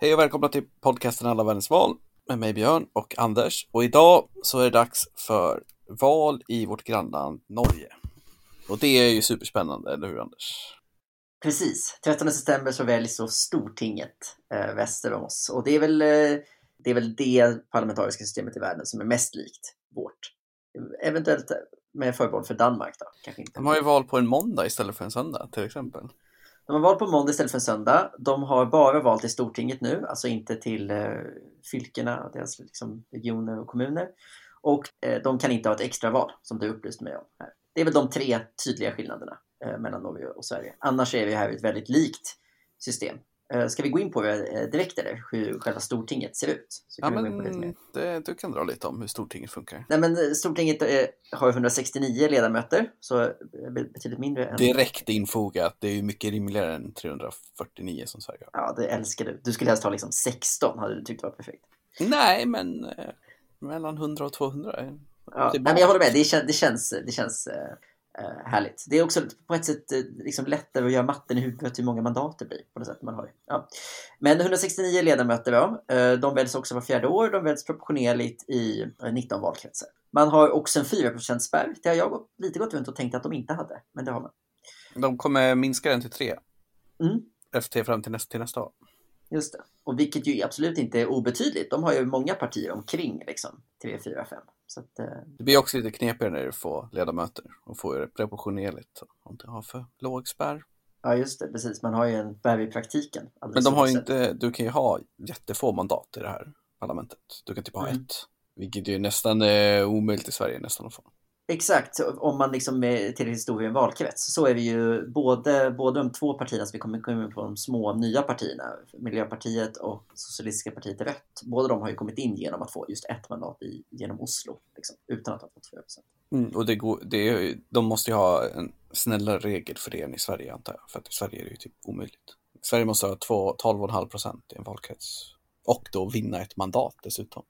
Hej och välkomna till podcasten Alla världens val med mig Björn och Anders. Och idag så är det dags för val i vårt grannland Norge. Och det är ju superspännande, eller hur Anders? Precis. 13 september så väljs så Stortinget eh, väster om oss. Och det är, väl, eh, det är väl det parlamentariska systemet i världen som är mest likt vårt. Eventuellt med förbehåll för Danmark då. Kanske inte. De har ju val på en måndag istället för en söndag till exempel. De har val på måndag istället för en söndag. De har bara val till Stortinget nu, alltså inte till eh, fylkena, deras liksom, regioner och kommuner. Och eh, de kan inte ha ett extraval, som du upplyste mig om. Här. Det är väl de tre tydliga skillnaderna eh, mellan Norge och Sverige. Annars är vi här i ett väldigt likt system. Eh, ska vi gå in på det eh, direkt eller hur själva Stortinget ser ut? Så Ja, kan vi gå in på lite mer. det, du kan dra lite om hur Stortinget funkar. Nej, men eh, Stortinget eh, har 169 ledamöter, så betydligt mindre än... Direkt infogat, det är ju mycket rimligare än 349 som Sverige har. Ja, det älskar du. Du skulle helst ha liksom 16, hade du tyckt var perfekt. Nej, men eh, mellan 100 och 200. är- Ja, är nej, men jag håller med, det, kän, det känns, det känns eh, härligt. Det är också på ett sätt eh, liksom lättare att göra matten i huvudet hur många mandat det blir på det sätt man har. Ja. Men 169 ledamöter då, eh, de väljs också var fjärde år, de väljs proportionerligt i eh, 19 valkretsar. Man har också en 4 spärr det har jag gått, lite gått runt och tänkt att de inte hade, men det har man. De kommer minska den till 3 Mm. efter fram till nästa, till nästa val. Just det. Och vilket ju absolut inte är obetydligt. De har ju många partier omkring liksom, 3, 4, 5. Att, eh, Det blir också lite knepigare när du får ledamöter och får det proportionerligt om du har för låg spärr. ja, just det. Precis. Man har ju en spärr i praktiken. Men de har inte, du kan ju ha jättefå mandat i det här parlamentet. Du kan typ ha Mm. ett, vilket ju nästan är omöjligt i Sverige nästan att få. Exakt, om man liksom är till historien valkrets så är vi ju både, både de två partierna som vi kommer in på, de små nya partierna, Miljöpartiet och Socialistiska partiet Rött. Båda de har ju kommit in genom att få just ett mandat i, genom Oslo, liksom, utan att ha fått 4 Mm, och det går, det är, de måste ju ha en snällare regel för det än i Sverige antar jag. För att i Sverige är det ju typ omöjligt. Sverige måste ha två- 12,5 procent i en valkrets. Och då vinna ett mandat dessutom.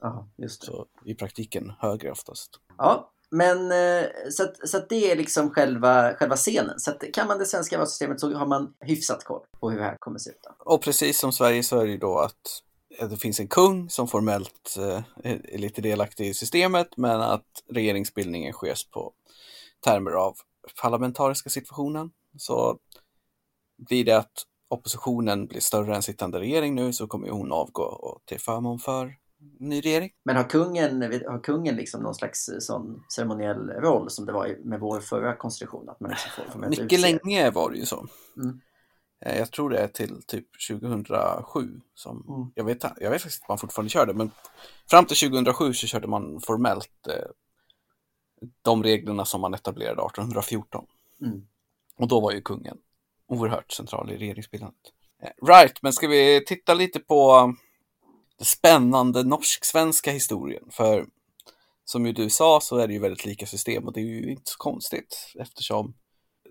Ja, just det. Så i praktiken högre oftast. Ja, men eh, så att, så att det är liksom själva, själva scenen. Så att kan man det svenska valsystemet så har man hyfsat koll på hur det här kommer se ut. Då. Och precis som Sverige så är det ju då att eh, det finns en kung som formellt eh, är lite delaktig i systemet men att regeringsbildningen sker på termer av parlamentariska situationen. Så blir det att oppositionen blir större än sittande regering nu så kommer hon avgå och till förmån för ny regering. Men har kungen, har kungen liksom någon slags sån ceremoniell roll som det var med vår förra konstitution? Att man liksom får formellt Mycket utse? länge var det ju så. Mm. Eh, Jag tror det är till typ 2007 som, Mm. jag, vet, jag vet faktiskt att man fortfarande körde, men fram till 2007 så körde man formellt eh, de reglerna som man etablerade 1814. Mm. Och då var ju kungen oerhört central i regeringsbildandet. Eh, Right, men ska vi titta lite på spännande norsk-svenska historien? För som ju du sa så är det ju väldigt lika system och det är ju inte så konstigt eftersom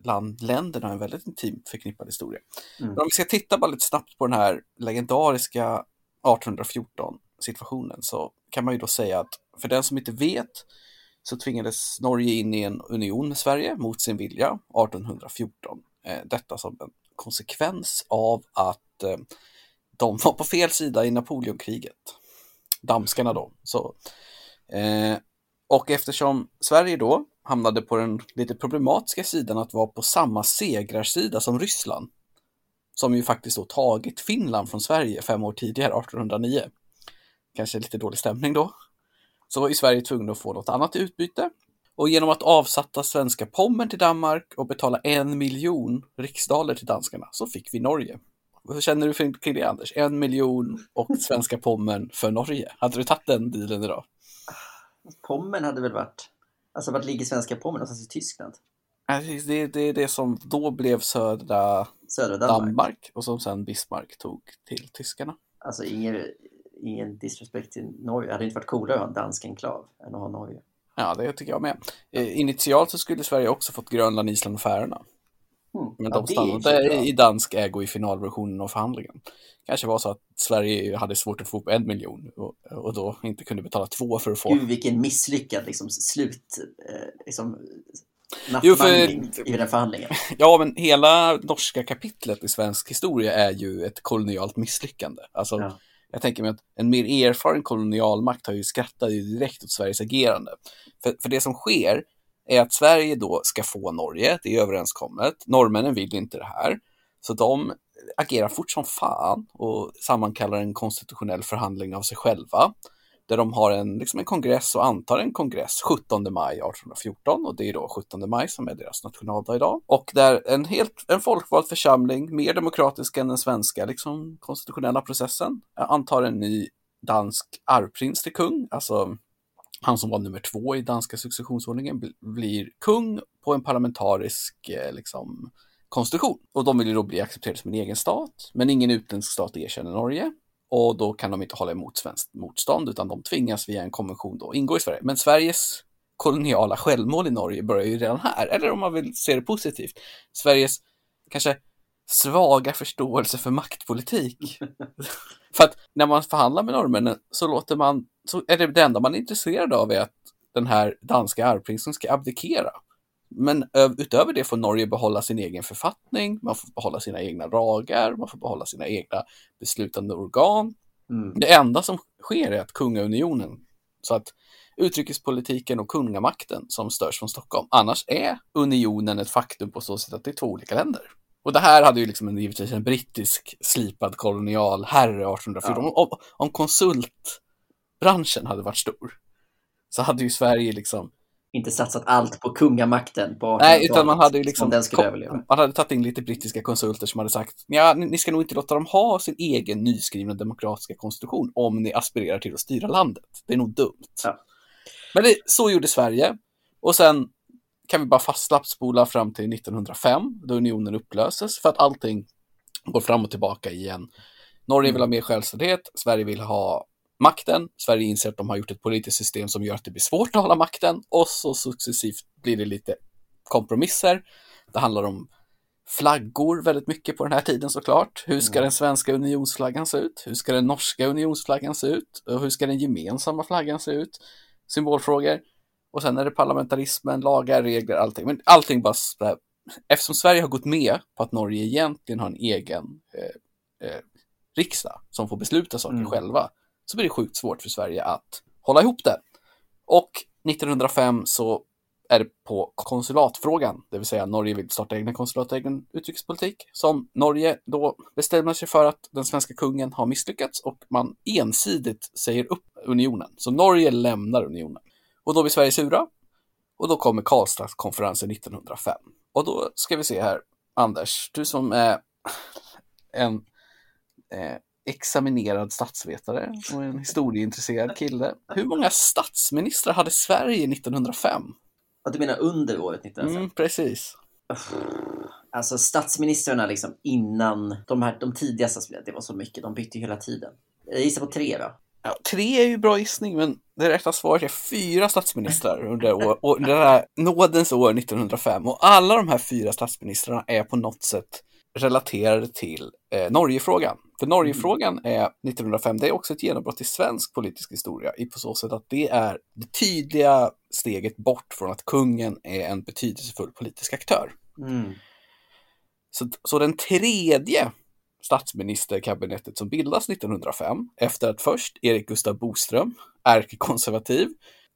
land, länderna har en väldigt intimt förknippad historia. Mm. Men om vi ska titta bara lite snabbt på den här legendariska 1814 situationen så kan man ju då säga att för den som inte vet så tvingades Norge in i en union med Sverige mot sin vilja 1814. Eh, Detta som en konsekvens av att eh, de var på fel sida i Napoleonkriget. Danskarna då. Så, eh, och eftersom Sverige då hamnade på den lite problematiska sidan att vara på samma segrarsida som Ryssland, som ju faktiskt då tagit Finland från Sverige fem år tidigare, 1809. Kanske lite dålig stämning då. Så var ju Sverige tvungna att få något annat i utbyte. Och genom att avsatta svenska Pommern till Danmark och betala en miljon riksdaler till danskarna så fick vi Norge. Vad känner du kring det Anders? En miljon och svenska Pommern för Norge. Hade du tagit den dealen idag? Pommern hade väl varit... Alltså vart ligger svenska Pommern någonstans i Tyskland? Det, det är det som då blev södra Södra Danmark? Danmark och som sen Bismarck tog till tyskarna. Alltså ingen, ingen disrespect till Norge. Det hade inte varit coolare att ha en dansk enklav än att ha Norge. Ja, det tycker jag med. Eh, Initialt så skulle Sverige också fått Grönland, Island och Färöarna. Mm. Men Ja, de stannade i dansk ägo i finalversionen av förhandlingen. Kanske var så att Sverige hade svårt att få upp en miljon och, och då inte kunde betala två för att få. Gud vilken misslyckad liksom, slut, eh, liksom, nattmangling för... i den förhandlingen. Ja, men hela norska kapitlet i svensk historia är ju ett kolonialt misslyckande. Alltså, ja. Jag tänker mig att en mer erfaren kolonialmakt har ju skrattat direkt åt Sveriges agerande. För, för det som sker är att Sverige då ska få Norge, det är överenskommet. Norrmännen vill inte det här, så de agerar fort som fan och sammankallar en konstitutionell förhandling av sig själva där de har en, liksom en kongress och antar en kongress 17 maj 1814 och det är då 17 maj som är deras nationaldag idag. Och där en helt en folkvald församling, mer demokratisk än den svenska liksom, konstitutionella processen, antar en ny dansk arvprins till kung, alltså han som var nummer två i danska successionsordningen blir kung på en parlamentarisk eh, liksom, konstitution. Och de vill ju då bli accepterade som en egen stat, men ingen utländsk stat erkänner Norge. Och då kan de inte hålla emot svenskt motstånd, utan de tvingas via en konvention då ingå i Sverige. Men Sveriges koloniala självmål i Norge börjar ju redan här, eller om man vill se det positivt, Sveriges kanske svaga förståelse för maktpolitik. för att när man förhandlar med norrmännen så låter man, så är det det enda man är intresserad av är att den här danska arvprinsen ska abdikera. Men utöver det får Norge behålla sin egen författning, man får behålla sina egna lagar, man får behålla sina egna beslutande organ. Mm. Det enda som sker är att kungaunionen, så att utrikespolitiken och kungamakten som störs från Stockholm. Annars är unionen ett faktum på så sätt att det är två olika länder. Och det här hade ju liksom en, givetvis en brittisk slipad kolonial herre 1814. Ja. Om, om konsultbranschen hade varit stor så hade ju Sverige liksom inte satsat allt på kungamakten på Nej, utan man hade ju liksom den skulle överleva. Man hade tagit in lite brittiska konsulter som hade sagt ja, ni, ska nog inte låta dem ha sin egen nyskrivna demokratiska konstitution om ni aspirerar till att styra landet. Det är nog dumt. Ja. Men det, så gjorde Sverige. Och sen kan vi bara fastspola fram till 1905 då unionen upplöses för att allting går fram och tillbaka igen. Norge vill ha mer självständighet, Sverige vill ha makten. Sverige inser att de har gjort ett politiskt system som gör att det blir svårt att hålla makten och så successivt blir det lite kompromisser. Det handlar om flaggor väldigt mycket på den här tiden såklart. Hur ska mm. den svenska unionsflaggan se ut? Hur ska den norska unionsflaggan se ut? Och hur ska den gemensamma flaggan se ut? Symbolfrågor. Och sen är det parlamentarismen, lagar, regler, allting. Men allting bara Eftersom Sverige har gått med på att Norge egentligen har en egen eh, eh, riksdag som får besluta saker mm. själva så blir det sjukt svårt för Sverige att hålla ihop det. Och 1905 så är det på konsulatfrågan, det vill säga Norge vill starta egna konsulat och egen utrikespolitik, som Norge då bestämmer sig för att den svenska kungen har misslyckats och man ensidigt säger upp unionen. Så Norge lämnar unionen. Och då blir Sverige sura och då kommer Karlstadskonferensen 1905. Och då ska vi se här, Anders, du som är en eh, examinerad statsvetare och en historieintresserad kille. Hur många statsministrar hade Sverige 1905? Ja, du menar under året 1905? Mm, precis. Alltså statsministrarna liksom innan de, här, de tidiga statsministrarna, det var så mycket, de bytte hela tiden. Jag gissar på tre då. Ja, tre är ju bra gissning, men det rätta svaret är fyra statsministrar under, år, och det här nådens år 1905. Och alla de här fyra statsministrarna är på något sätt relaterade till eh, Norgefrågan. För Norgefrågan mm. är 1905, det är också ett genombrott i svensk politisk historia i på så sätt att det är det tydliga steget bort från att kungen är en betydelsefull politisk aktör. Mm. Så, så den tredje statsministerkabinettet som bildas 1905, efter att först Erik Gustav Boström, ärkekonservativ,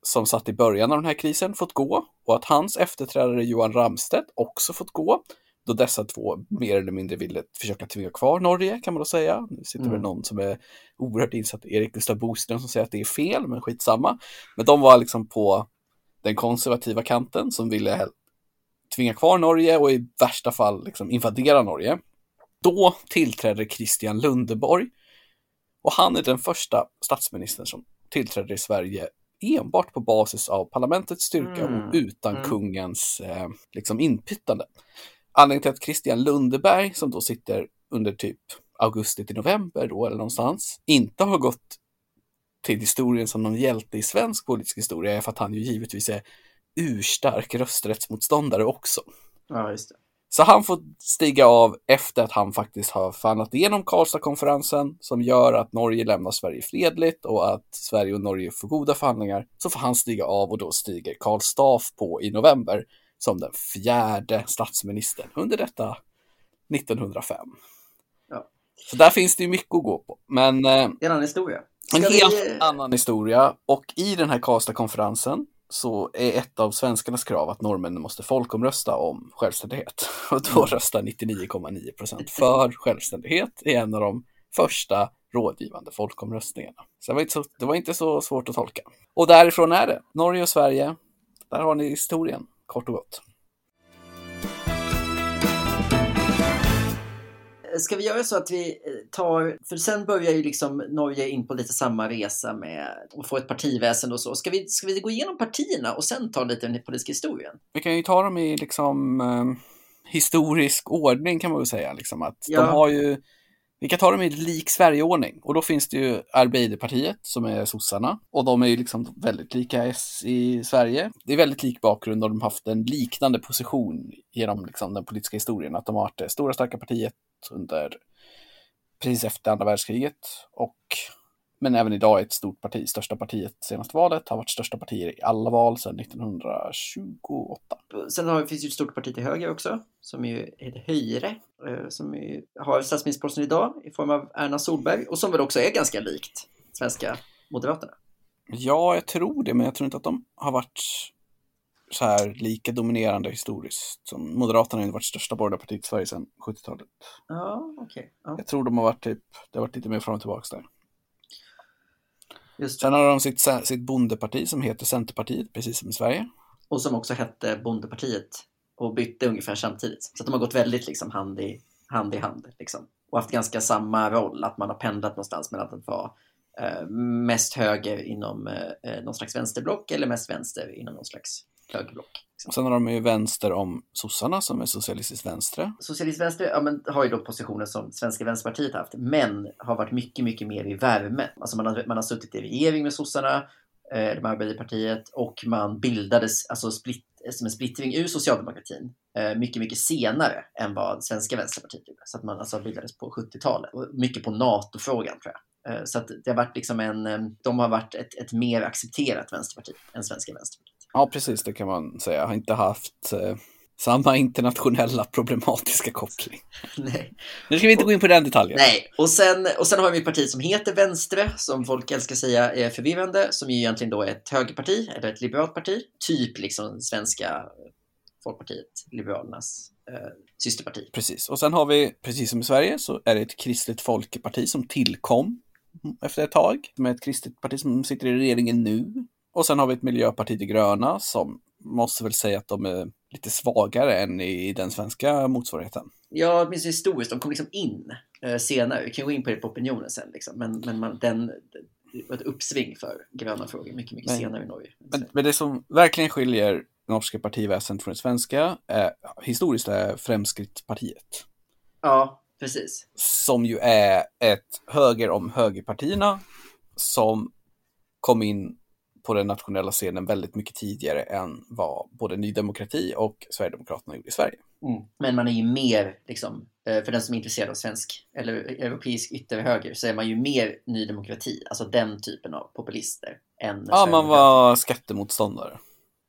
som satt i början av den här krisen, fått gå och att hans efterträdare Johan Ramstedt också fått gå då dessa två mer eller mindre ville försöka tvinga kvar Norge kan man då säga. Nu sitter mm. väl någon som är oerhört insatt, Erik Gustaf Boström, som säger att det är fel, men skitsamma. Men de var liksom på den konservativa kanten som ville tvinga kvar Norge och i värsta fall liksom invadera Norge. Då tillträdde Christian Lundeborg och han är den första statsministern som tillträdde i Sverige enbart på basis av parlamentets styrka mm. och utan mm. kungens eh, liksom inpyttande. Anledningen till att Christian Lundeberg, som då sitter under typ augusti till november då eller någonstans, inte har gått till historien som någon hjälte i svensk politisk historia är för att han ju givetvis är urstark rösträttsmotståndare också. Ja, just det. Så han får stiga av efter att han faktiskt har förhandlat igenom Karlstadkonferensen som gör att Norge lämnar Sverige fredligt och att Sverige och Norge får goda förhandlingar. Så får han stiga av och då stiger Karl Staff på i november som den fjärde statsministern under detta 1905. Ja. Så där finns det ju mycket att gå på. Men eh, en annan historia. en Ska helt vi- annan historia. Och i den här Karlstad-konferensen så är ett av svenskarnas krav att norrmännen måste folkomrösta om självständighet. Och då röstar 99,9 procent för självständighet i en av de första rådgivande folkomröstningarna. Så det var, inte så det var inte så svårt att tolka. Och därifrån är det. Norge och Sverige, där har ni historien, kort och gott. Ska vi göra så att vi eh, tar, för sen börjar ju liksom Norge in på lite samma resa med att få ett partiväsen och så. Ska vi, ska vi gå igenom partierna och sen ta lite den politiska historien? Vi kan ju ta dem i liksom eh, historisk ordning kan man väl säga. Liksom, att Ja. De har ju, vi kan ta dem i lik Sverigeordning och då finns det ju Arbeiderpartiet som är sossarna och de är ju liksom väldigt lika S i Sverige. Det är väldigt lik bakgrund och de har haft en liknande position genom liksom, den politiska historien. Att de har varit det stora starka partiet under precis efter andra världskriget och men även idag är ett stort parti, största partiet senaste valet, har varit största partier i alla val sedan 1928. Sen har, finns ju ett stort parti till höger också, som ju heter Höjre, eh, som ju har statsministerposten idag i form av Erna Solberg och som väl också är ganska likt svenska Moderaterna. Ja, jag tror det, men jag tror inte att de har varit så här lika dominerande historiskt. Som Moderaterna har ju varit största borgerliga partiet i Sverige sedan 70-talet. Ja, okej. Ja, Jag tror de har varit typ, det har varit lite mer fram och tillbaka där. Just det. Sen har de sitt, sitt bondeparti som heter Centerpartiet, precis som i Sverige. Och som också hette Bondepartiet och bytte ungefär samtidigt. Så de har gått väldigt liksom hand i hand. I hand liksom. Och haft ganska samma roll, att man har pendlat någonstans mellan att vara eh, mest höger inom eh, eh, någon slags vänsterblock eller mest vänster inom någon slags högerblock. Och sen har de ju vänster om sossarna som är socialistiskt vänstre. Socialist vänster ja, men, har ju då positioner som Svenska Vänsterpartiet haft, men har varit mycket, mycket mer i värme. Alltså man har, man har suttit i regering med sossarna, eh, Arbeiderpartiet, och man bildades alltså split, som en splittring ur socialdemokratin eh, mycket, mycket senare än vad Svenska Vänsterpartiet gjorde. Så att man alltså bildades på 70-talet. Och mycket på NATO-frågan tror jag. Eh, Så att det har varit liksom en, eh, de har varit ett, ett mer accepterat vänsterparti än Svenska Vänsterpartiet. Ja, precis, det kan man säga. Har inte haft eh, samma internationella problematiska koppling. Nej. Nu ska vi inte gå in på den detaljen. Nej, och sen, och sen har vi ett parti som heter Vänstre, som folk älskar säga är förvirrande, som ju egentligen då är ett högerparti, eller ett liberalt parti. Typ liksom svenska Folkpartiet, Liberalernas eh, systerparti. Precis, och sen har vi, precis som i Sverige, så är det ett kristligt folkeparti som tillkom efter ett tag, med ett kristligt parti som sitter i regeringen nu. Och sen har vi ett miljöparti de gröna som måste väl säga att de är lite svagare än i den svenska motsvarigheten. Ja, åtminstone historiskt, de kom liksom in eh, senare. Vi kan gå in på det på opinionen sen, liksom. men, men man, den, ett uppsving för gröna frågor mycket, mycket Men- senare i Norge. Men, men det som verkligen skiljer det norska partiväsendet från det svenska är, historiskt är Fremskrittspartiet. Ja, precis. som ju är ett höger om högerpartierna som kom in på den nationella scenen väldigt mycket tidigare än vad både Ny Demokrati och Sverigedemokraterna gjorde i Sverige. Men man är ju mer, liksom, eh, för den som är intresserad av svensk eller europeisk ytterhöger, så är man ju mer Ny Demokrati, alltså den typen av populister. Än Ja, man var skattemotståndare.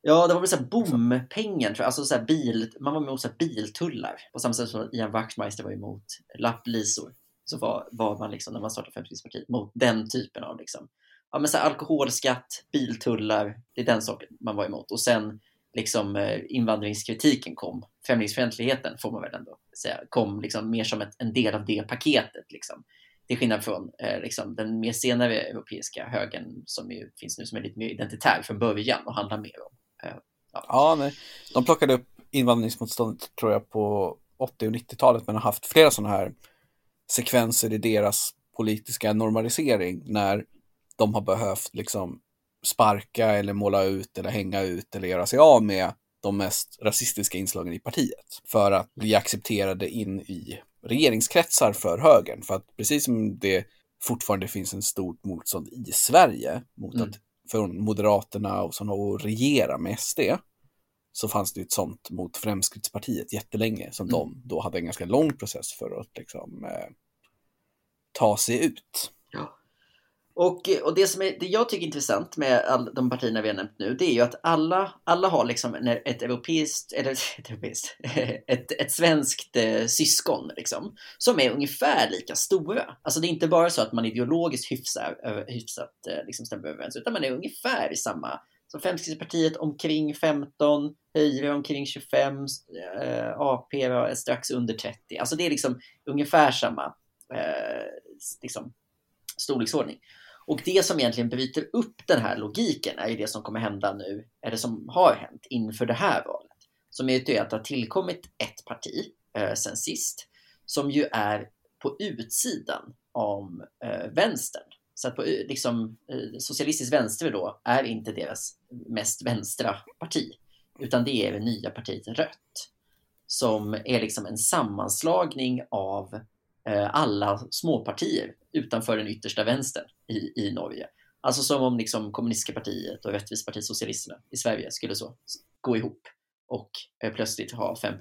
Ja, det var väl såhär bompengen, tror jag. Alltså såhär bil, man var emot såhär biltullar. På samma sätt som Ian Wachtmeister var emot lapplisor. Så var, var man liksom, när man startade Fremskrittspartiet, mot den typen av liksom, ja men såhär alkoholskatt, biltullar, det är den saken man var emot. Och sen liksom eh, invandringskritiken kom, främlingsfientligheten får man väl ändå säga, kom liksom mer som ett, en del av det paketet. Liksom. Till skillnad från eh, liksom, den mer senare europeiska högern som ju finns nu som är lite mer identitär från början och handlar mer om eh, Ja, nej. De plockade upp invandringsmotståndet tror jag på 80 och 90-talet men har haft flera sådana här sekvenser i deras politiska normalisering när de har behövt liksom sparka eller måla ut eller hänga ut eller göra sig av med de mest rasistiska inslagen i partiet för att bli accepterade in i regeringskretsar för högern. För att precis som det fortfarande finns en stort motstånd i Sverige mot Mm. att från Moderaterna och sådana att regera med SD så fanns det ett sånt mot Fremskrittspartiet jättelänge som Mm. de då hade en ganska lång process för att liksom eh, ta sig ut. Och, eh, och det som är, det jag tycker är intressant med all, de partierna vi har nämnt nu, det är ju att alla, alla har liksom ett europeiskt, eller ett, europeiskt, ett, ett svenskt eh, syskon liksom, som är ungefär lika stora. Alltså det är inte bara så att man ideologiskt hyfsar, hyfsat eh, liksom stämmer överens, utan man är ungefär i samma så Femskrittspartiet omkring 15, Höjre omkring 25, eh, AP är strax under 30. Alltså det är liksom ungefär samma eh, liksom, storleksordning. Och det som egentligen bryter upp den här logiken är ju det som kommer hända nu, eller som har hänt inför det här valet. Som är ju att det har tillkommit ett parti eh, sen sist som ju är på utsidan om eh, vänstern. Så att på, eh, liksom, eh, Socialistisk vänster då är inte deras mest vänstra parti, utan det är det nya partiet Rött som är liksom en sammanslagning av alla småpartier utanför den yttersta vänstern i, i Norge. Alltså som om liksom kommunistiska partiet och Rättvisepartiet Socialisterna i Sverige skulle så gå ihop och eh, plötsligt ha 5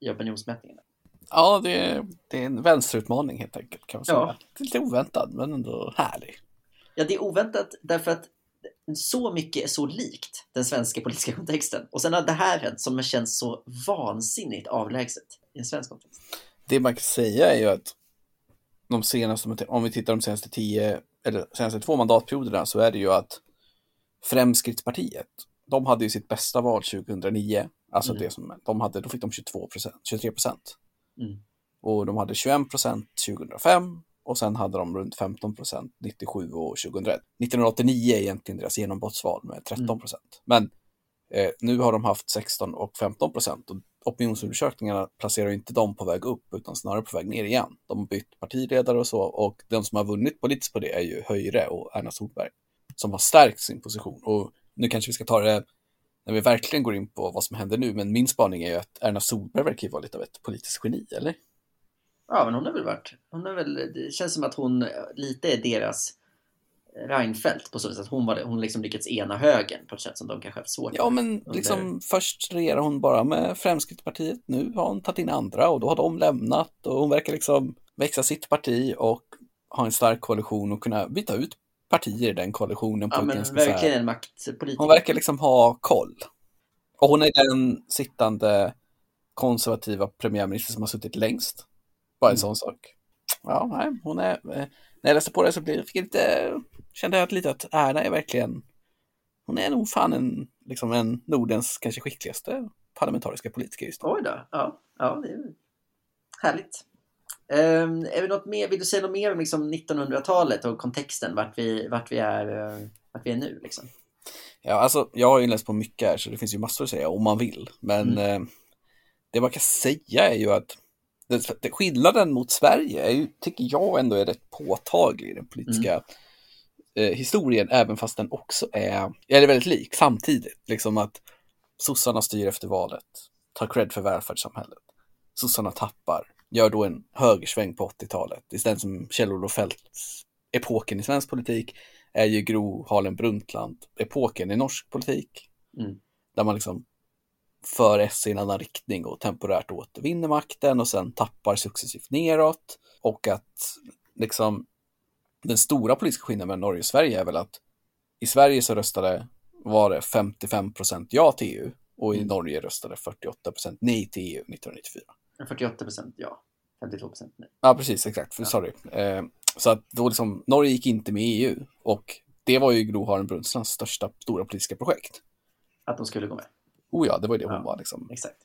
i opinionsmätningarna. Ja, det är, det är en vänsterutmaning helt enkelt kan man säga. Ja. Lite oväntad men ändå härlig. Ja, det är oväntat därför att så mycket är så likt den svenska politiska kontexten. Och sen har det här hänt som känns så vansinnigt avlägset i en svensk kontext. Det man kan säga är ju att de senaste, om vi tittar de senaste tio, eller senaste två mandatperioderna så är det ju att Fremskrittspartiet, de hade ju sitt bästa val 2009. Alltså mm. det som, de hade, då fick de 22 procent, 23 procent. Mm. Och de hade 21 procent 2005 och sen hade de runt 15 procent 97 och 2001. 1989 är egentligen deras genombrottsval med 13 procent. Mm. Men eh, nu har de haft 16 och 15 procent och opinionsundersökningarna placerar inte dem på väg upp utan snarare på väg ner igen. De har bytt partiledare och så och den som har vunnit politiskt på det är ju Höjre och Erna Solberg som har stärkt sin position. Och nu kanske vi ska ta det när vi verkligen går in på vad som händer nu, men min spaning är ju att Erna Solberg verkar ju vara lite av ett politiskt geni, eller? Ja, men hon har väl varit, hon har väl, det känns som att hon lite är deras Reinfeldt på så sätt att hon, var, hon liksom lyckats ena högen på ett sätt som de kanske haft svårt Ja, men under... liksom först regerar hon bara med Fremskrittspartiet. Nu har hon tagit in andra och då har de lämnat och hon verkar liksom växa sitt parti och ha en stark koalition och kunna byta ut partier i den koalitionen. På ja, men verkligen en maktpolitiker. Hon verkar liksom ha koll. Och hon är den sittande konservativa premiärminister som har suttit längst. Bara en mm. sån sak. Ja, nej, hon är... Eh, när jag läste på det så blev, fick jag lite, kände jag lite att Erna är verkligen... Hon är nog fan en, liksom en Nordens kanske skickligaste parlamentariska politiker just nu. Oj då, ja, ja det är härligt. Um, är det något mer, vill du säga något mer om liksom 1900-talet och kontexten, vart vi, vart vi, är, uh, vart vi är nu? Liksom? Ja, alltså jag har ju läst på mycket här så det finns ju massor att säga om man vill. Men mm. uh, det man kan säga är ju att det, skillnaden mot Sverige är ju, tycker jag ändå är rätt påtaglig i den politiska mm. eh, historien, även fast den också är, är väldigt lik samtidigt. Liksom att sossarna styr efter valet, tar cred för välfärdssamhället. Sossarna tappar, gör då en högersväng på 80-talet. Istället som Kjell-Olof Feldts epoken i svensk politik är ju Gro Harlem Brundtland epoken i norsk politik. Mm. Där man liksom för S i en annan riktning och temporärt återvinner makten och sen tappar successivt neråt. Och att liksom den stora politiska skillnaden mellan Norge och Sverige är väl att i Sverige så röstade, var det 55 procent ja till EU och i mm. Norge röstade 48 procent nej till EU 1994. 48 procent ja, 52 procent nej. Ja, precis, exakt. Ja. Sorry. Eh, så att då liksom, Norge gick inte med i EU och det var ju Gro Harlem Brundtlands största stora politiska projekt. Att de skulle gå med? Oh ja, det var ju det hon ja, var liksom. Exakt.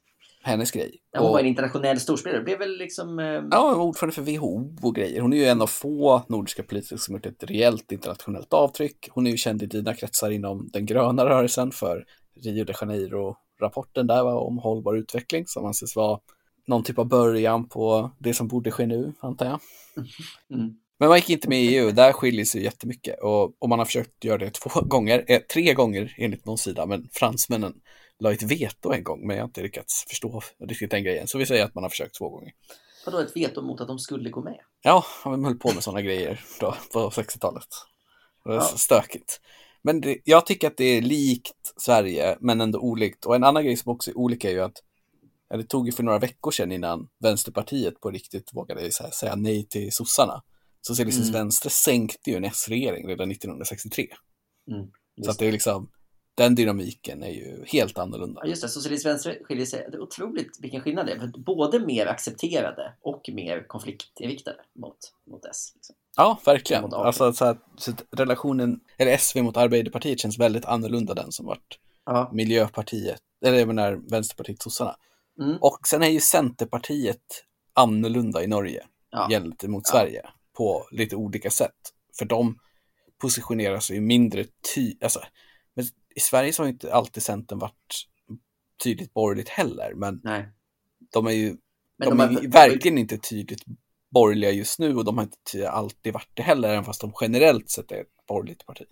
Hennes grej. Ja, hon och, var en internationell storspelare. Det blev väl liksom... Eh... Ja, hon var ordförande för WHO och grejer. Hon är ju en av få nordiska politiker som gjort ett rejält internationellt avtryck. Hon är ju känd i dina kretsar inom den gröna rörelsen för Rio de Janeiro-rapporten där va, om hållbar utveckling som anses vara någon typ av början på det som borde ske nu, antar jag. Mm. Men man gick inte med i EU, där skiljer sig jättemycket och, och man har försökt göra det två gånger, eh, tre gånger enligt någon sida, men fransmännen la ett veto en gång, men jag har inte lyckats förstå riktigt den grejen. Så vi säger att man har försökt två gånger. Vadå ett veto mot att de skulle gå med? Ja, de höll på med sådana grejer då, på 60-talet. Det var ja. stökigt. Men det, jag tycker att det är likt Sverige, men ändå olikt. Och en annan grej som också är olika är ju att ja, det tog ju för några veckor sedan innan Vänsterpartiet på riktigt vågade säga nej till sossarna. Socialistisk Mm. Venstre sänkte ju en S-regering redan 1963. Mm, Så att det är liksom, den dynamiken är ju helt annorlunda. Ja, just det. Socialistisk vänster skiljer sig. Det är otroligt vilken skillnad det är. Både mer accepterade och mer konfliktinriktade mot, mot S. Liksom. Ja, verkligen. Alltså, så att, så relationen, eller SV mot Arbeiderpartiet känns väldigt annorlunda den som varit Ja. Miljöpartiet, eller jag menar Vänsterpartiet, sossarna. Mm. Och sen är ju Centerpartiet annorlunda i Norge Ja. gentemot Ja. Sverige på lite olika sätt. För de positionerar sig mindre tydligt. Alltså, I Sverige så har ju inte alltid Centern varit tydligt borgerligt heller, men Nej. de är ju Men de, är ju verkligen inte tydligt borgerliga just nu och de har inte alltid varit det heller, även fast de generellt sett är ett borgerligt parti.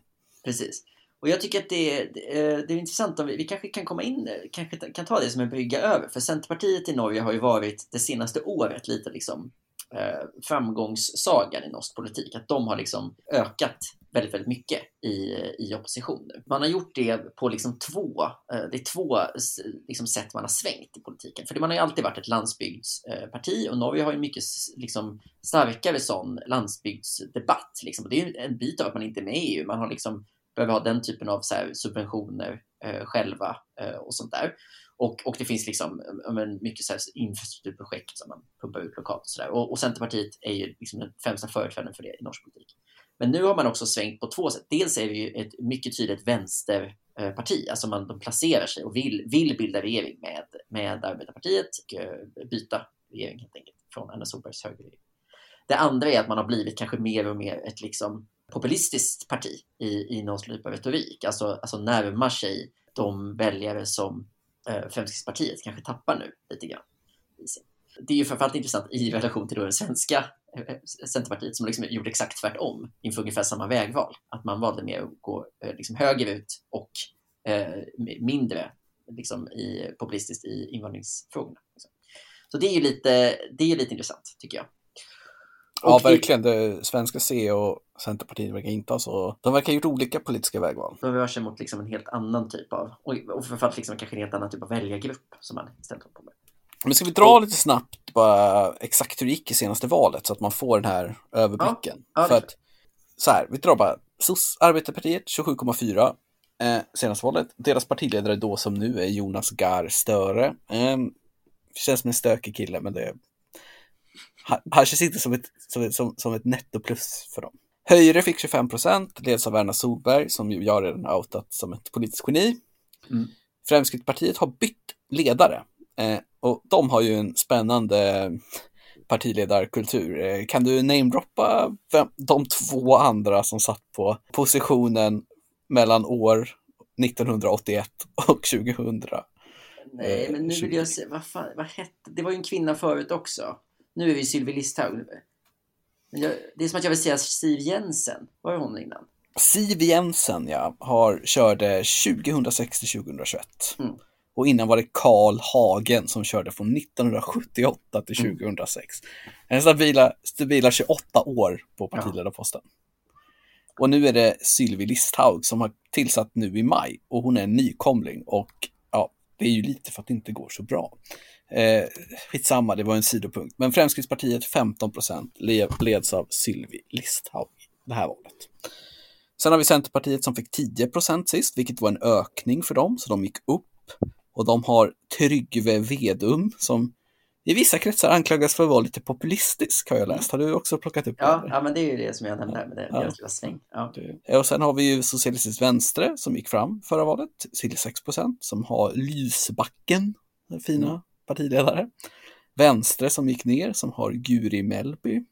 Precis. Och jag tycker att det är, det är- det är intressant om vi, vi kanske kan komma in, kanske kan ta det som en brygga över. För Centerpartiet i Norge har ju varit det senaste året lite liksom eh, Eh, framgångssagan i norsk politik. Att de har liksom ökat väldigt, väldigt mycket i, i opposition nu. Man har gjort det på liksom två, eh, det är två liksom sätt man har svängt i politiken. För man har ju alltid varit ett landsbygdsparti eh, och Norge har ju mycket liksom starkare sån landsbygdsdebatt. Liksom. Och det är ju en bit av att man inte är med i EU. Man har liksom behöver ha den typen av så här, subventioner eh, själva eh, och sånt där. Och, och det finns liksom men, mycket så här, infrastrukturprojekt som man pumpar ut lokalt. Och, så där. Och, och Centerpartiet är ju liksom den främsta företrädaren för det i norsk politik. Men nu har man också svängt på två sätt. Dels är det ju ett mycket tydligt vänsterparti, eh, alltså man, de placerar sig och vill, vill bilda regering med, med Arbetarpartiet och eh, byta regering helt enkelt från Anna Solbergs högerregering. Det andra är att man har blivit kanske mer och mer ett liksom populistiskt parti i, i någon typ av retorik. Alltså, alltså närmar sig de väljare som eh, Fremskrittspartiet kanske tappar nu lite grann. i Det är ju framförallt intressant i relation till då det svenska eh, eh, Centerpartiet som liksom gjorde exakt tvärtom inför ungefär samma vägval. Att man valde mer att gå eh, liksom högerut och eh, mindre liksom, i, populistiskt i invandringsfrågorna. Liksom. Så det är ju lite, det är ju lite intressant tycker jag. Ja, Och verkligen. Det svenska C och Centerpartiet verkar inte ha så... De verkar ha gjort olika politiska vägval. De rör sig mot liksom en helt annan typ av, och och framförallt liksom kanske en helt annan typ av väljargrupp som man istället håller på med. Men ska vi dra lite snabbt bara exakt hur det gick i senaste valet så att man får den här överblicken? Ja, det För att, så här, vi drar bara SOS, Arbetarpartiet 27,4 eh, senaste valet. Deras partiledare då som nu är Jonas Gahr Støre. Eh, känns som en stökig kille, men det han, han känns inte som ett, som, ett- som, som ett nettoplus för dem. Höjre fick 25 procent, leds av Erna Solberg som ju jag redan outat som ett politiskt geni. Mm. Fremskrittspartiet har bytt ledare eh, och de har ju en spännande partiledarkultur. Eh, kan du namedroppa vem, de två andra som satt på positionen mellan år 1981 och 2000? Nej, men nu 20. vill jag se, vad fan, vad hette, det var ju en kvinna förut också. Nu är vi Sylvie Listhaug. Men jag, det är som att jag vill säga Siv Jensen. Var är hon innan? Siv Jensen, ja, har, körde 2006 till 2021. Mm. Och innan var det Karl Hagen som körde från 1978 till Mm. 2006. En stabila, stabila 28 år på partiledarposten. Och nu är det Sylvie Listhaug som har tillsatt nu i maj och hon är en nykomling och ja, det är ju lite för att det inte går så bra. Eh, skitsamma, det var en sidopunkt. Men Fremskrittspartiet 15 procent leds av Sylvie Listhaug det här valet. Sen har vi Centerpartiet som fick 10 procent sist, vilket var en ökning för dem, så de gick upp. Och de har Tryggve Vedum som i vissa kretsar anklagas för att vara lite populistisk har jag läst. Har du också plockat upp Ja, det? ja men det är ju det som jag nämnde med det, Ja. deras lilla sväng. Ja. Och sen har vi ju Socialistisk Vänstre som gick fram förra valet till 6 procent som har Lysbacken, den fina Mm. Partiledare. Vänstre som gick ner som har Guri Mellby.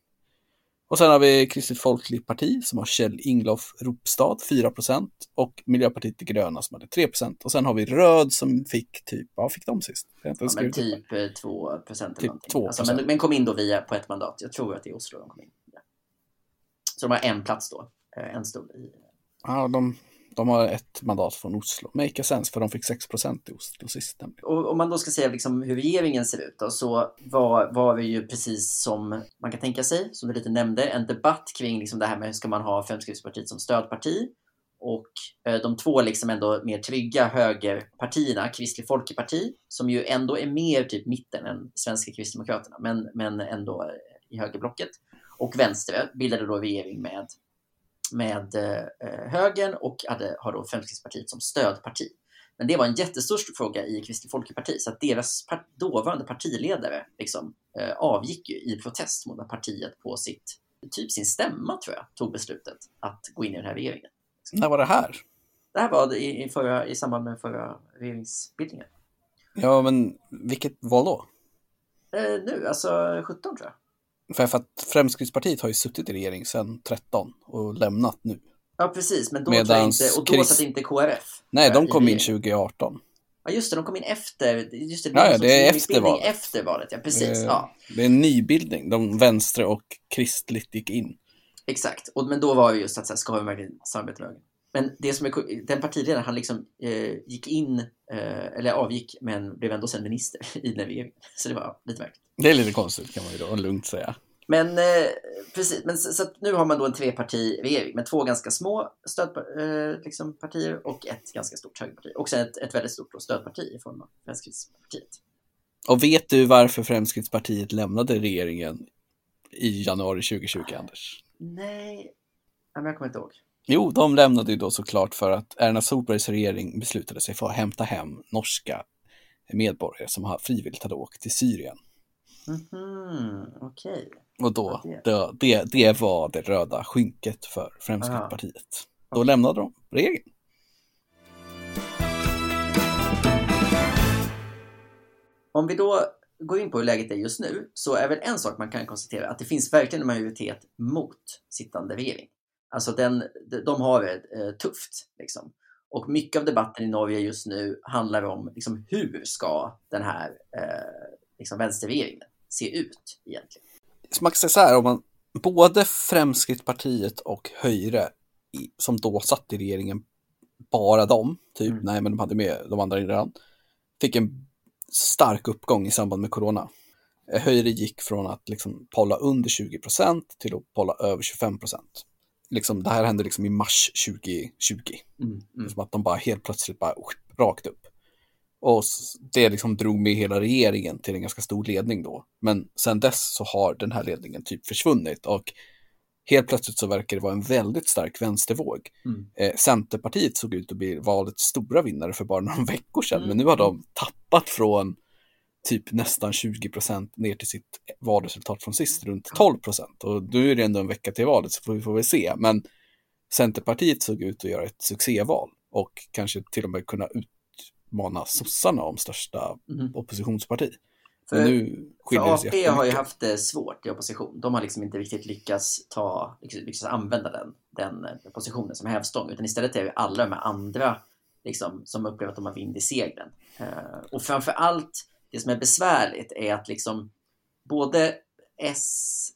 Och sen har vi Kristligt Folkligt Parti som har Kjell Inglof Ropstad 4 procent och Miljöpartiet De gröna som hade 3 procent. Och sen har vi Röd som fick typ, vad fick de sist? Jag inte Ja, men det. typ 2 procent eller Typ någonting. 2%. Alltså, men, men kom in då via på ett mandat. Jag tror att det är Oslo de kom in. Så de har en plats då. eh, En stol i. Ja, de, de har ett mandat från Oslo. Make a sense för de fick 6 procent i Oslo sist. Och om man då ska säga liksom hur regeringen ser ut då, så var, var det ju precis som man kan tänka sig, som du lite nämnde, en debatt kring liksom det här med ska man ha Fremskrittspartiet som stödparti och eh, de två liksom ändå mer trygga högerpartierna, Kristlig Folkeparti, som ju ändå är mer typ mitten än Svenska Kristdemokraterna, men, men ändå i högerblocket. och Vänster bildade då regering med, med eh, högern och hade, har då Fremskrittspartiet som stödparti. Men det var en jättestor fråga i Kristelig Folkeparti så att deras part, dåvarande partiledare liksom, eh, avgick i protest mot att partiet på sitt, typ sin stämma tror jag, tog beslutet att gå in i den här regeringen. När var det här? Det här var i, i, förra, i samband med förra regeringsbildningen. Ja, men vilket val då? Eh, nu, alltså 17 tror jag. För, att Fremskrittspartiet har ju suttit i regering sedan 13 och lämnat nu. Ja, precis, men då, tror jag inte, och då Chris... satt inte KRF. Nej, de kom in 2018. Ja, just det, de kom in efter. Just det, ja, det är efter valet. efter valet. Ja, precis. Det, ja. det är en nybildning. De vänstre och kristligt gick in. Exakt, och, men då var det just att så här, ska vi verkligen samarbeta med högern? Men det som är, den partiledaren, han liksom eh, gick in, eh, eller avgick, men blev ändå sen minister i den regeringen. Så det var lite märkligt. Det är lite konstigt kan man ju då lugnt säga. Men eh, precis, men så, så nu har man då en trepartiregering med två ganska små stödpartier eh, liksom, och ett ganska stort högerparti. Och sen ett, ett väldigt stort stödparti i form av Fremskrittspartiet. Och vet du varför Fremskrittspartiet lämnade regeringen i januari 2020, Anders? Nej, men jag kommer inte ihåg. Jo, de lämnade ju då såklart för att Erna Solbergs regering beslutade sig för att hämta hem norska medborgare som frivilligt hade åkt till Syrien. Mm -hmm, Okej. Okay. Och då, det, det, det var det röda skynket för Fremskrittspartiet. Då lämnade de regeringen. Om vi då går in på hur läget är just nu så är väl en sak man kan konstatera att det finns verkligen en majoritet mot sittande regering. Alltså den, de har det eh, tufft. Liksom. Och mycket av debatten i Norge just nu handlar om liksom, hur ska den här eh, liksom, vänsterregeringen se ut egentligen? Så man kan säga så här, om man, både Fremskrittspartiet och Höjre som då satt i regeringen, bara de, typ, mm. nej men de hade med de andra redan, fick en stark uppgång i samband med corona. Höjre gick från att liksom polla under 20% till att polla över 25 Liksom, det här hände liksom i mars 2020. Mm, mm. Som att de bara helt plötsligt bara rakt upp. Och det liksom drog med hela regeringen till en ganska stor ledning då. Men sen dess så har den här ledningen typ försvunnit och helt plötsligt så verkar det vara en väldigt stark vänstervåg. Mm. Eh, Centerpartiet såg ut att bli valets stora vinnare för bara några veckor sedan, mm. men nu har de tappat från typ nästan 20 procent ner till sitt valresultat från sist, runt 12 procent. Och nu är det ändå en vecka till valet så får vi får väl se. Men Centerpartiet såg ut att göra ett succéval och kanske till och med kunna utmana sossarna om största mm. oppositionsparti. För, Men nu för AP har ju haft det svårt i opposition. De har liksom inte riktigt lyckats, ta, lyckats använda den, den positionen som hävstång, utan istället är det alla de här andra liksom, som upplever att de har vind i seglen. Uh, och framför allt det som är besvärligt är att liksom både S,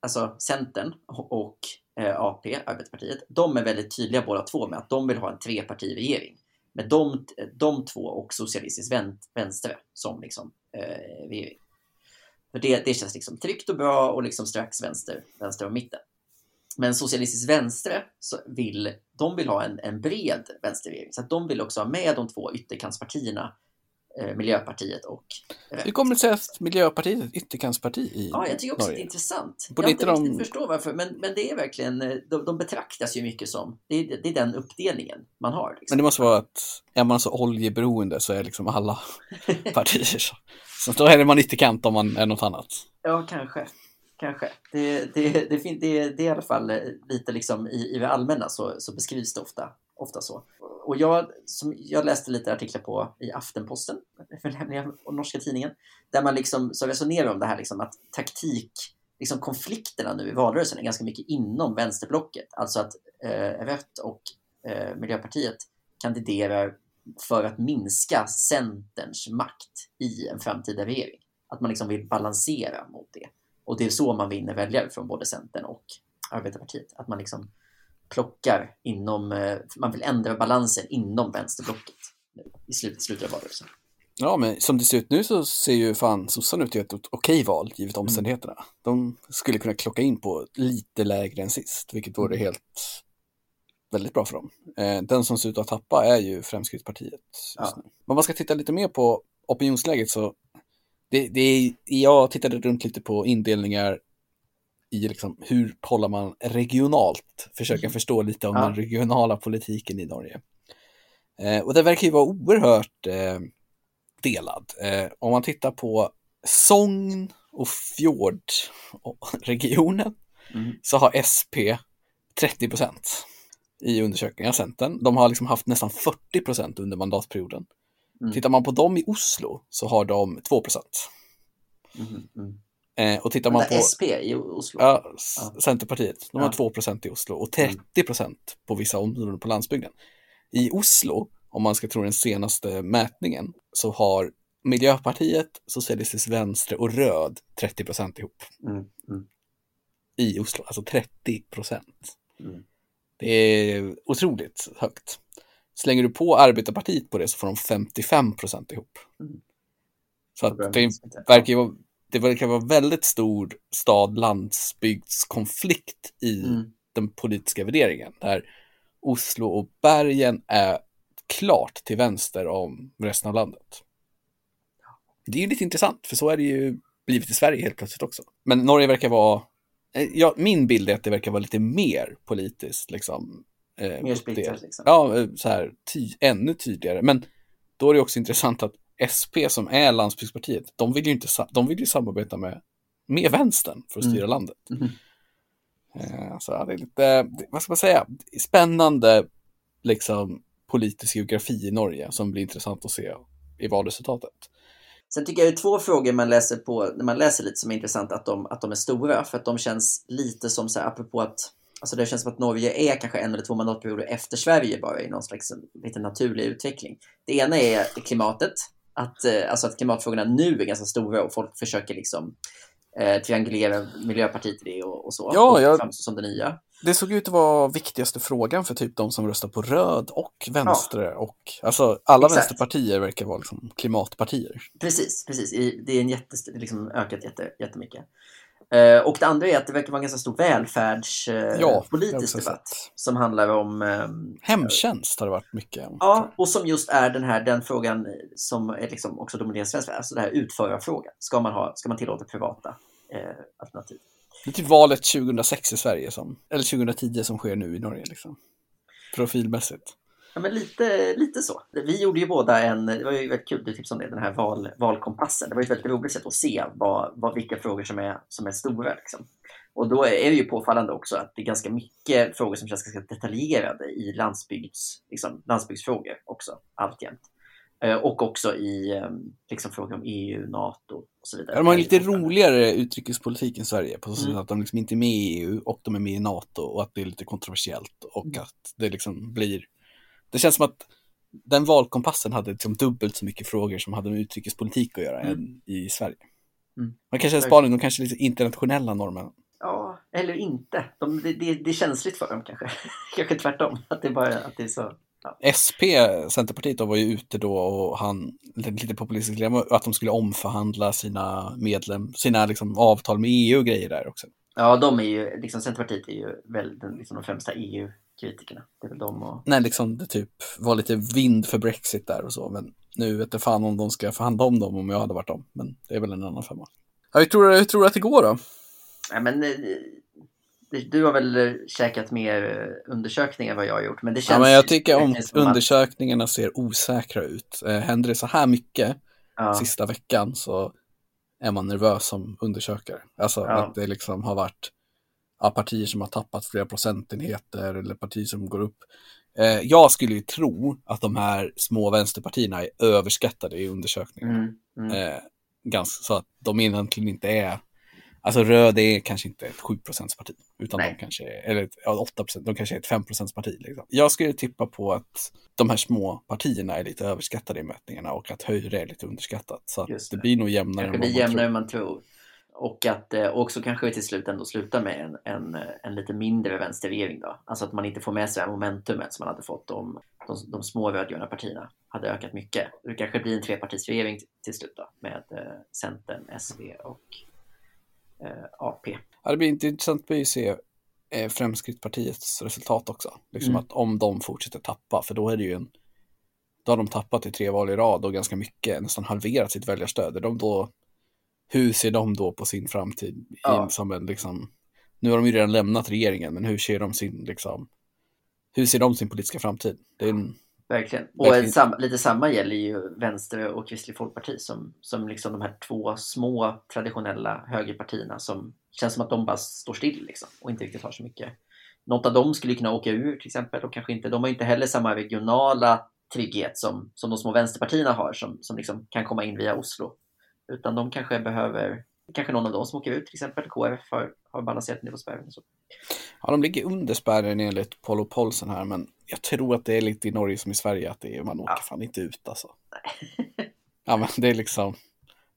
alltså Centern och eh, AP, Arbetarpartiet, de är väldigt tydliga båda två med att de vill ha en trepartiregering. Med de, de två och Socialistisk Vänster som liksom, eh, regering. För det, det känns liksom tryggt och bra och liksom strax vänster, vänster och mitten. Men Socialistisk Vänster vill, de vill ha en, en bred vänsterregering. Så att de vill också ha med de två ytterkantspartierna Miljöpartiet och Hur kommer det sig att Miljöpartiet är ett ytterkantsparti i Ja, jag tycker också Norge? det är intressant. Borde jag inte de... riktigt förstå varför, men, men det är verkligen, eh, de, de betraktas ju mycket som, det är, det är den uppdelningen man har. Liksom. Men det måste vara att är man så oljeberoende så är liksom alla partier så. Så då är man ytterkant om man är något annat. Ja, kanske. Kanske. Det, det, det, det, det, är i alla fall eh, lite liksom i, i det allmänna så, så beskrivs det ofta, ofta så och jag, som, jag läste lite artiklar på i Aftenposten, den norska tidningen, där man liksom så resonerar om det här liksom, att taktik, liksom konflikterna nu i valrörelsen är ganska mycket inom vänsterblocket. Alltså att eh, Rött och eh, Miljöpartiet kandiderar för att minska Centerns makt i en framtida regering. Att man liksom vill balansera mot det. Och det är så man vinner väljare från både Centern och Arbetarpartiet. Att man liksom plockar inom, eh, man vill ändra balansen inom vänsterblocket i slutet, slutet av valrörelsen. Ja, men som det ser ut nu så ser ju fan sossarna ut till ett okej val givet mm. omständigheterna. Mm. De skulle kunna klocka in på lite lägre än sist, vilket vore mm. helt väldigt bra för dem. Eh, den som ser ut att tappa är ju Fremskrittspartiet. Ja. Men om man ska titta lite mer på opinionsläget så det, det är, jag tittade runt lite på indelningar i liksom, hur kollar man regionalt, försöka Mm. förstå lite om Ja. den regionala politiken i Norge. Eh, och det verkar ju vara oerhört eh, delad. Eh, om man tittar på Sogn och Fjordregionen Mm. så har SP 30 procent i undersökningar, Centern. De har liksom haft nästan 40 procent under mandatperioden. Mm. Tittar man på dem i Oslo så har de 2 procent. Mm. Mm. Eh, och tittar man på SP i Oslo? ja, Ja. Centerpartiet, de har Ja. 2 procent i Oslo och 30 procent på vissa områden på landsbygden. I Oslo, om man ska tro den senaste mätningen, så har Miljöpartiet, Socialistisk Venstre och Röd 30 procent ihop Mm. Mm. i Oslo, alltså 30 procent. Mm. Det är otroligt högt. Slänger du på Arbetarpartiet på det så får de 55 procent ihop. Mm. Så att det verkar, ju vara, det verkar vara väldigt stor stad-landsbygdskonflikt i Mm. den politiska värderingen. Där Oslo och bergen är klart till vänster om resten av landet. Det är ju lite intressant, för så är det ju blivit i Sverige helt plötsligt också. Men Norge verkar vara, eh, ja, min bild är att det verkar vara lite mer politiskt liksom. eh, Mer splittrat liksom. Ja, eh, så här, ty, ännu tydligare. Men då är det också intressant att SP som är landsbygdspartiet, de vill ju, inte, de vill ju samarbeta med, med vänstern för att styra Mm. landet. Eh, Så det är lite, vad ska man säga, spännande liksom politisk geografi i Norge som blir intressant att se i valresultatet. Sen tycker jag det är två frågor man läser på när man läser lite som är intressant att de, att de är stora för att de känns lite som så här apropå att Alltså det känns som att Norge är kanske en eller två mandatperioder efter Sverige bara i någon slags lite naturlig utveckling. Det ena är klimatet, att, eh, alltså att klimatfrågorna nu är ganska stora och folk försöker liksom eh, triangulera Miljöpartiet i det och, och så. Ja, och jag- som det nya. Det såg ut att vara viktigaste frågan för typ de som röstar på röd och vänster och alltså alla Exakt. vänsterpartier verkar vara liksom klimatpartier. Precis, precis. Det är en jättest, liksom ökat jätte, jättemycket. Eh, och det andra är att det verkar vara en ganska stor välfärdspolitisk eh, Ja, debatt. sett. Som handlar om... ehm, Hemtjänst har det varit mycket ja, och som just är den här den frågan som är liksom också dominerar svensk alltså det här utförarfrågan. Ska man, ha, ska man tillåta privata eh, alternativ? Det är typ valet 2006 i Sverige som, eller 2010 som sker nu i Norge liksom. Profilmässigt. Ja, men lite, lite så. Vi gjorde ju båda en, det var ju väldigt kul, du tipsade om det, den här val, valkompassen. Det var ju ett väldigt roligt sätt att se vad, vad, vilka frågor som är, som är stora. Liksom. Och då är det ju påfallande också att det är ganska mycket frågor som känns ganska detaljerade i landsbygds, liksom, landsbygdsfrågor också, alltjämt. Eh, Och också i eh, liksom, frågor om EU, NATO och så vidare. Ja, de har lite roligare utrikespolitik i Sverige på så sätt Mm. att de liksom inte är med i EU och de är med i NATO och att det är lite kontroversiellt och Mm. att det liksom blir Det känns som att den valkompassen hade liksom dubbelt så mycket frågor som hade med utrikespolitik att göra Mm. än i Sverige. Mm. Man kanske är Spanien, de kanske är lite internationella norrmän. Ja, eller inte. De, det, det, det är känsligt för dem kanske. kanske tvärtom. Att det, bara, att det är så. SP, Centerpartiet, då, var ju ute då och han, lite populistiskt, att de skulle omförhandla sina medlem, sina liksom avtal med EU och grejer där också. Ja, de är ju, liksom Centerpartiet är ju väl den, liksom de främsta EU-kritikerna. Det är väl de och... när liksom det typ var lite vind för Brexit där och så. Men nu vet jag fan om de ska förhandla om dem om jag hade varit dem. Men det är väl en annan femma. Ja, hur, tror hur tror du att det går då? Ja, men, eh, du har väl eh, käkat mer eh, undersökningar än vad jag har gjort, men det känns... Ja, men jag tycker om att- undersökningarna ser osäkra ut. Händer det så här mycket Ja, sista veckan så är man nervös som undersökare. Alltså Ja. att det liksom har varit ja, partier som har tappat flera procentenheter eller partier som går upp. Eh, jag skulle ju tro att de här små vänsterpartierna är överskattade i undersökningar. mm, mm. Eh, ganska, så att de egentligen inte är, alltså röd är kanske inte ett 7 parti, utan Nej. de kanske är, eller ett, ja, 8 de kanske är ett 5% parti. Liksom. Jag skulle tippa på att de här små partierna är lite överskattade i mätningarna och att högre är lite underskattat. Så det. det. blir nog jämnare än blir jämnare än man tror. Och att eh, också kanske till slut ändå slutar med en, en, en lite mindre vänsterregering då. Alltså att man inte får med sig det här momentumet som man hade fått om de, de små rödgröna partierna hade ökat mycket. Det kanske blir en trepartisregering till, slut då med eh, Centern, SV och eh, AP. Ja, det blir intressant att se eh, Fremskrittspartiets resultat också. Liksom Mm. att om de fortsätter tappa, för då är det ju en då har de tappat i tre val i rad och ganska mycket, nästan halverat sitt väljarstöd. Är de då, hur ser de då på sin framtid Ja. som en liksom, Nu har de ju redan lämnat regeringen, men hur ser de sin, liksom, hur ser de sin politiska framtid? En, Verkligen. Och Verkligen. Sam, lite samma gäller ju Vänster och Kristlig Folkparti som, som liksom de här två små traditionella högerpartierna som känns som att de bara står still liksom, och inte riktigt har så mycket. Något av dem skulle kunna åka ur till exempel och kanske inte, de har inte heller samma regionala trygghet som, som de små vänsterpartierna har som, som liksom kan komma in via Oslo. Utan de kanske behöver, kanske någon av dem som åker ut till exempel, KF har, har balanserat ner på spärren. Så. ja, de ligger under spärren enligt Polo Polsen här, men jag tror att det är lite i Norge som i Sverige, att det är, man åker Ja. fan inte ut alltså. Ja, men det är liksom,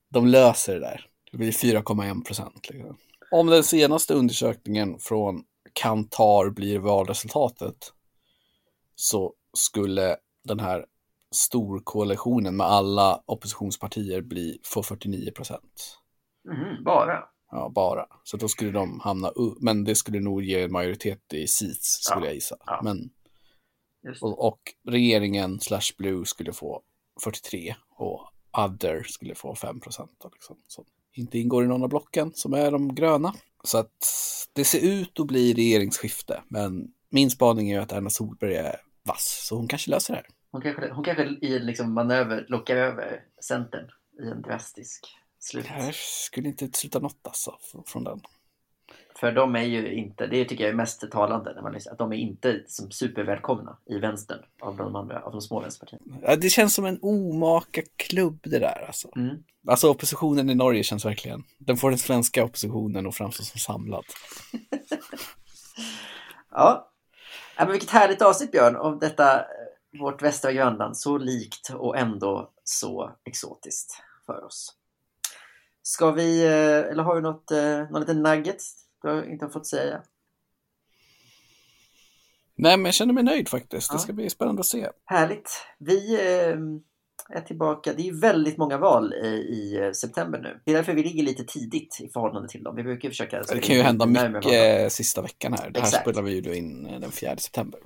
de löser det där. Det blir 4,1 procent. Liksom. Om den senaste undersökningen från Kantar blir valresultatet så skulle den här storkoalitionen med alla oppositionspartier bli, få 49 procent. Mhm, bara? Ja, bara. Så då skulle de hamna, men det skulle nog ge majoritet i seats, skulle Ja, jag gissa. ja. Men, och, och regeringen slash blue skulle få 43 och other skulle få 5 procent. Liksom, som inte ingår i någon av blocken, som är de gröna. Så att det ser ut att bli regeringsskifte, men min spaning är ju att Erna Solberg är vass, så hon kanske löser det här. Hon kanske, hon kanske i en liksom manöver lockar över Centern i en drastisk slut. Det här skulle inte utesluta något alltså från- den. För de är ju inte, det tycker jag är mest talande, när man lyssnar, att de är inte som supervälkomna i vänstern av de andra, av de små vänsterpartierna. Ja, Det känns som en omaka klubb det där alltså. Mm. Alltså oppositionen i Norge känns verkligen, den får den svenska oppositionen att framstå som samlad. Ja. ja, men vilket härligt avsnitt Björn om detta, vårt västra grannland, så likt och ändå så exotiskt för oss. Ska vi, eh, eller har du något, eh, någon liten nugget du inte har fått säga? Nej, men jag känner mig nöjd faktiskt. Ja. Det ska bli spännande att se. Härligt. Vi eh, är tillbaka. Det är väldigt många val i, september nu. Det är därför vi ligger lite tidigt i förhållande till dem. Vi brukar försöka... Det kan ju hända mycket sista veckan här. Det här Exakt. spelar vi ju in den 4 september.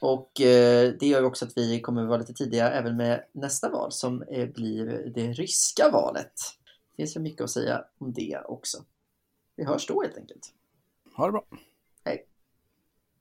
Och eh, det gör ju också att vi kommer vara lite tidiga även med nästa val som eh, blir det ryska valet. Det finns ju mycket att säga om det också. Vi hörs då helt enkelt. Ha det bra.